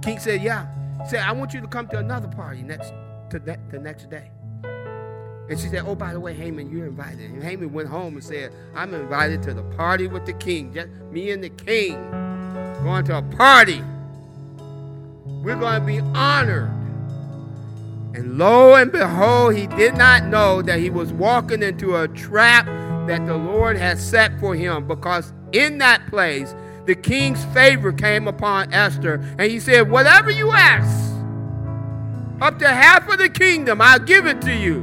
King said, Yeah. He said, I want you to come to another party next to the, the next day. And she said, Oh, by the way, Haman, you're invited. And Haman went home and said, I'm invited to the party with the king. Just me and the king going to a party. We're going to be honored. And lo and behold, he did not know that he was walking into a trap that the Lord had set for him because in that place, the king's favor came upon Esther. And he said, Whatever you ask, up to half of the kingdom, I'll give it to you.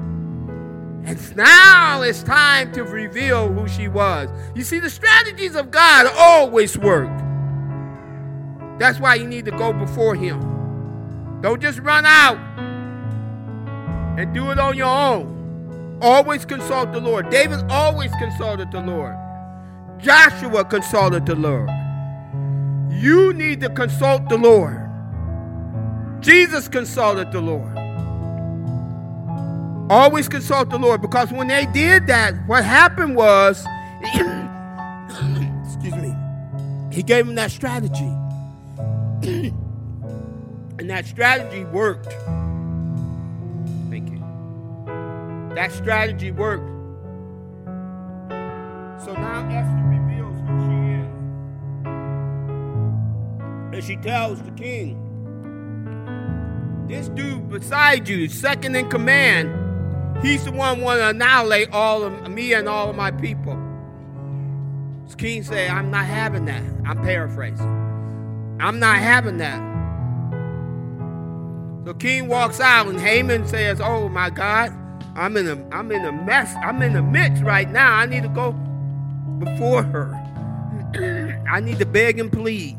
And now it's time to reveal who she was. You see, the strategies of God always work. That's why you need to go before Him. Don't just run out and do it on your own. Always consult the Lord. David always consulted the Lord. Joshua consulted the Lord. You need to consult the Lord. Jesus consulted the Lord. Always consult the Lord because when they did that, what happened was, excuse me, he gave them that strategy. and that strategy worked. Thank you. That strategy worked. So now Esther reveals who she is. And she tells the king, this dude beside you, second in command, he's the one want to annihilate all of me and all of my people. The king said, I'm not having that. I'm paraphrasing. I'm not having that. The king walks out and Haman says, Oh my God, I'm in a I'm in a mess. I'm in a midst right now. I need to go before her. I need to beg and plead.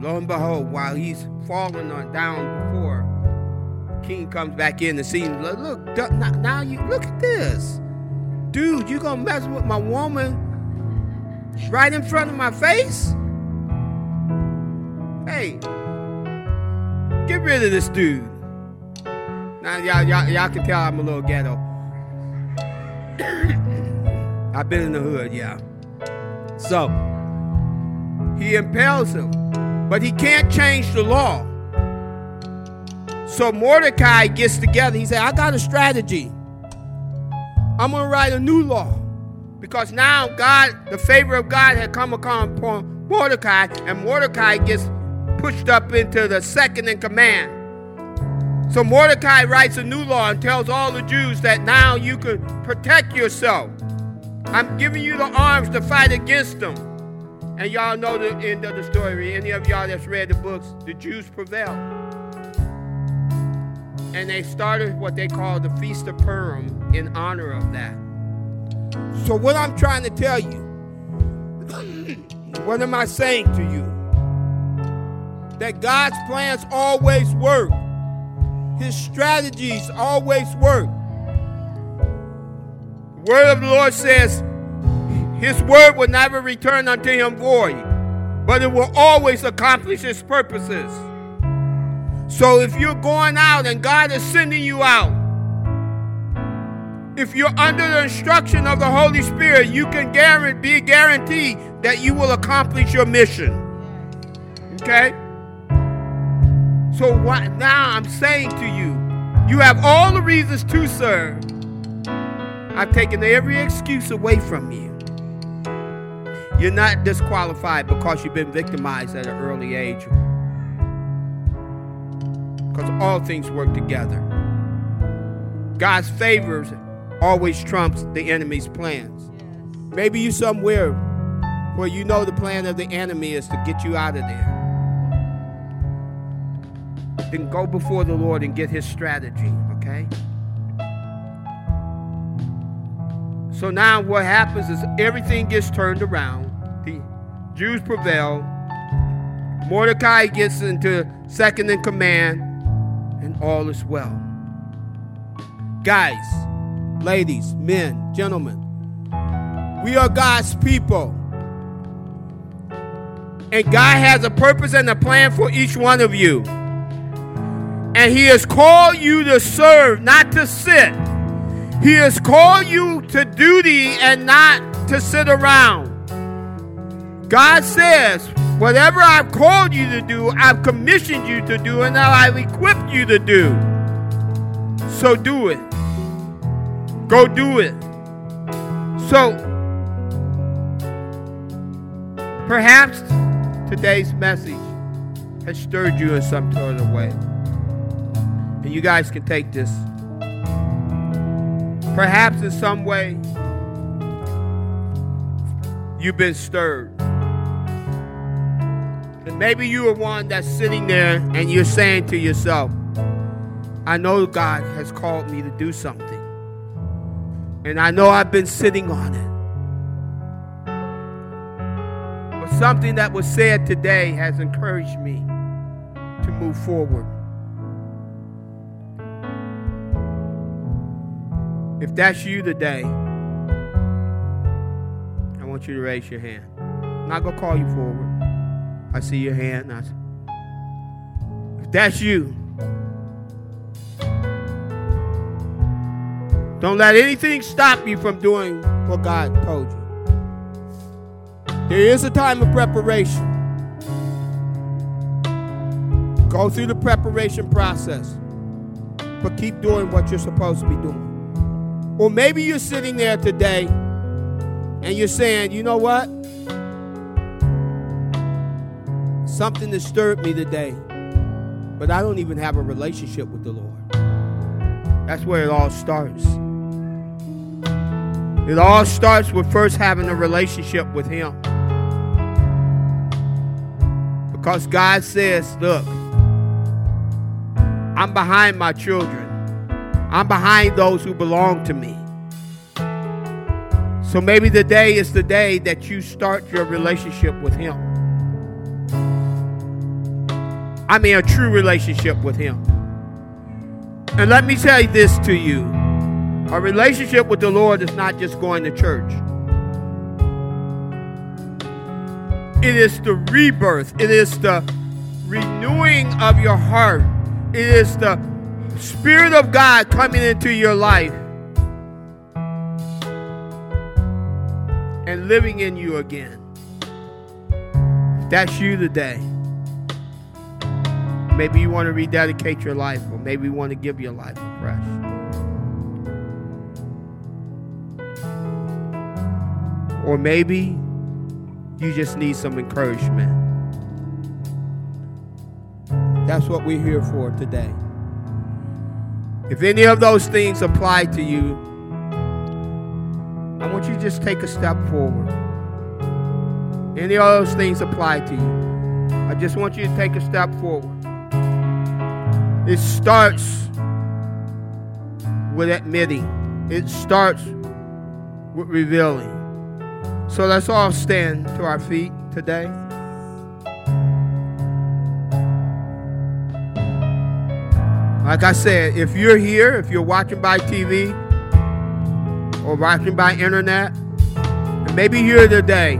Lo and behold, while he's falling on down before, king comes back in and sees him. Look, look, now you look at this, dude. You gonna mess with my woman right in front of my face? Hey, get rid of this dude. Now y'all, y'all, y'all can tell I'm a little ghetto. I've been in the hood, yeah. So he impels him, but he can't change the law. So Mordecai gets together. He said, I got a strategy. I'm going to write a new law. Because now God, the favor of God had come upon Mordecai, and Mordecai gets pushed up into the second in command. So Mordecai writes a new law and tells all the Jews that now you can protect yourself. I'm giving you the arms to fight against them. And y'all know the end of the story. Any of y'all that's read the books, the Jews prevailed. And they started what they call the Feast of Purim in honor of that. So, what I'm trying to tell you, what am I saying to you? That God's plans always work, His strategies always work. Word of the Lord says, His word will never return unto Him void, but it will always accomplish His purposes. So if you're going out and God is sending you out, if you're under the instruction of the Holy Spirit, you can guarantee, be guaranteed that you will accomplish your mission. Okay? So what now I'm saying to you, you have all the reasons to serve. I've taken every excuse away from you. You're not disqualified because you've been victimized at an early age because all things work together God's favors always trumps the enemy's plans. Maybe you're somewhere where you know the plan of the enemy is to get you out of there. Then go before the Lord and get his strategy, okay? So now what happens is everything gets turned around. The Jews prevail. Mordecai gets into second in command, and all is well. Guys, ladies, men, gentlemen, we are God's people. And God has a purpose and a plan for each one of you. And He has called you to serve, not to sit. He has called you to duty and not to sit around. God says, whatever I've called you to do, I've commissioned you to do, and now I've equipped you to do. So do it. Go do it. So, perhaps today's message has stirred you in some sort of way. And you guys can take this. Perhaps in some way you've been stirred. And maybe you are one that's sitting there and you're saying to yourself, I know God has called me to do something. And I know I've been sitting on it. But something that was said today has encouraged me to move forward. If that's you today, I want you to raise your hand. I'm not going to call you forward. I see your hand. I, if that's you, don't let anything stop you from doing what God told you. There is a time of preparation. Go through the preparation process, but keep doing what you're supposed to be doing. Or maybe you're sitting there today and you're saying, you know what? Something disturbed me today, but I don't even have a relationship with the Lord. That's where it all starts. It all starts with first having a relationship with Him. Because God says, look, I'm behind my children. I'm behind those who belong to me. So maybe today is the day that you start your relationship with Him. I mean, a true relationship with Him. And let me tell you this to you a relationship with the Lord is not just going to church, it is the rebirth, it is the renewing of your heart, it is the Spirit of God coming into your life and living in you again. That's you today. Maybe you want to rededicate your life, or maybe you want to give your life afresh. Or maybe you just need some encouragement. That's what we're here for today. If any of those things apply to you, I want you to just take a step forward. Any of those things apply to you. I just want you to take a step forward. It starts with admitting, it starts with revealing. So let's all stand to our feet today. Like I said, if you're here, if you're watching by TV or watching by internet, and maybe you're here today,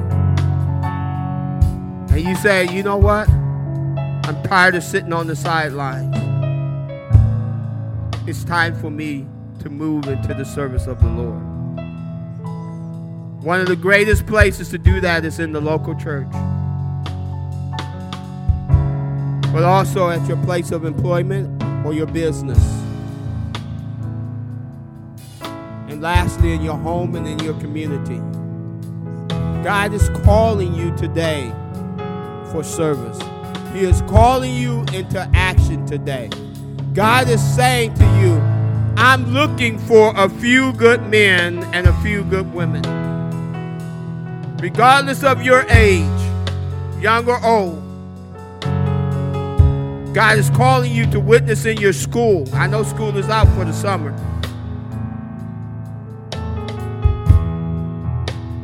and you say, you know what? I'm tired of sitting on the sidelines. It's time for me to move into the service of the Lord. One of the greatest places to do that is in the local church. But also at your place of employment or your business. And lastly, in your home and in your community. God is calling you today for service. He is calling you into action today. God is saying to you, I'm looking for a few good men and a few good women. Regardless of your age, young or old, God is calling you to witness in your school. I know school is out for the summer.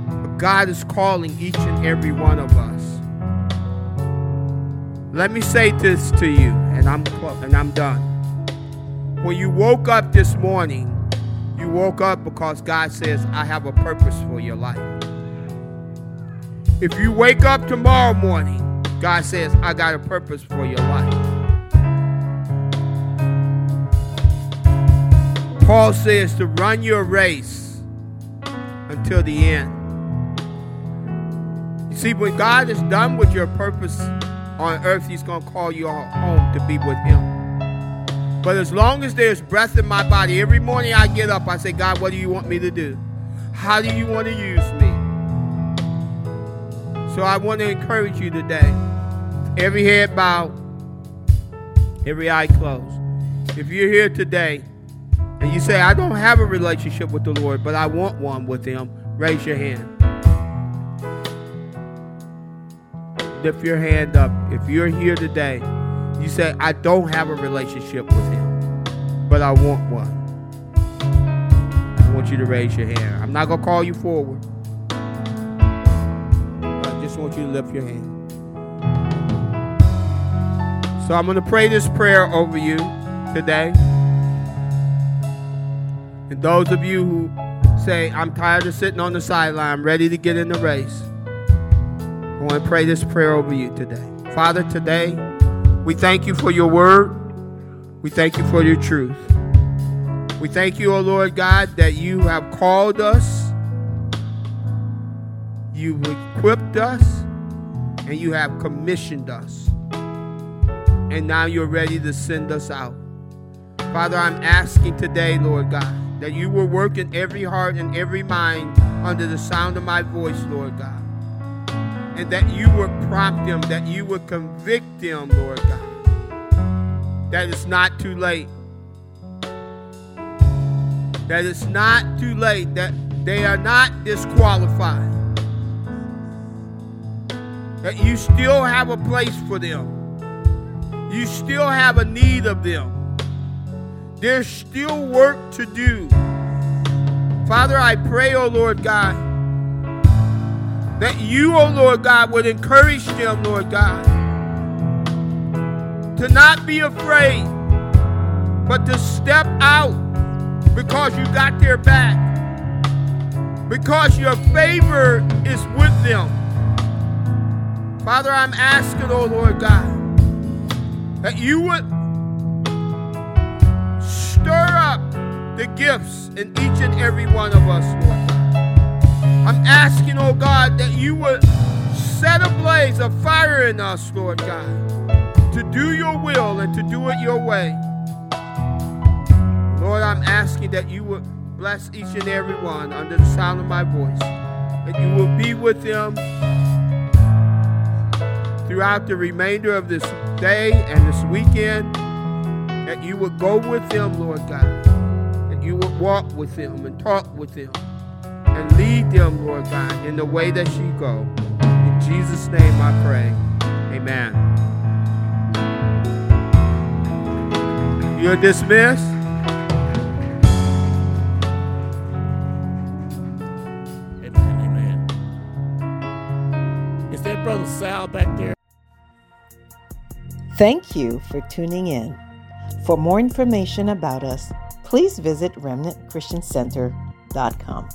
But God is calling each and every one of us. Let me say this to you, and I'm and I'm done. When you woke up this morning, you woke up because God says, I have a purpose for your life. If you wake up tomorrow morning, God says, I got a purpose for your life. Paul says to run your race until the end. You see, when God is done with your purpose on earth, He's going to call you home to be with Him. But as long as there's breath in my body, every morning I get up, I say, God, what do you want me to do? How do you want to use me? So I want to encourage you today. Every head bowed, every eye closed. If you're here today and you say, I don't have a relationship with the Lord, but I want one with Him, raise your hand. Lift your hand up. If you're here today, you say, I don't have a relationship with Him, but I want one. I want you to raise your hand. I'm not going to call you forward. I just want you to lift your hand. So I'm going to pray this prayer over you today. And those of you who say, I'm tired of sitting on the sideline, I'm ready to get in the race, I want to pray this prayer over you today. Father, today, we thank you for your word. We thank you for your truth. We thank you, O oh Lord God, that you have called us, you've equipped us, and you have commissioned us and now you're ready to send us out. Father, I'm asking today, Lord God, that you will work in every heart and every mind under the sound of my voice, Lord God. And that you would prompt them, that you would convict them, Lord God. That it's not too late. That it's not too late, that they are not disqualified. That you still have a place for them you still have a need of them. There's still work to do. Father, I pray, O oh Lord God, that you, O oh Lord God, would encourage them, Lord God, to not be afraid, but to step out because you got their back, because your favor is with them. Father, I'm asking, O oh Lord God, that you would stir up the gifts in each and every one of us, Lord. I'm asking, oh God, that you would set a blaze of fire in us, Lord God, to do your will and to do it your way. Lord, I'm asking that you would bless each and every one under the sound of my voice, that you will be with them throughout the remainder of this day and this weekend, that you would go with them, Lord God, that you would walk with them and talk with them and lead them, Lord God, in the way that she go. In Jesus' name I pray. Amen. You're dismissed. Amen. Amen. Is that Brother Sal back there? Thank you for tuning in. For more information about us, please visit remnantchristiancenter.com.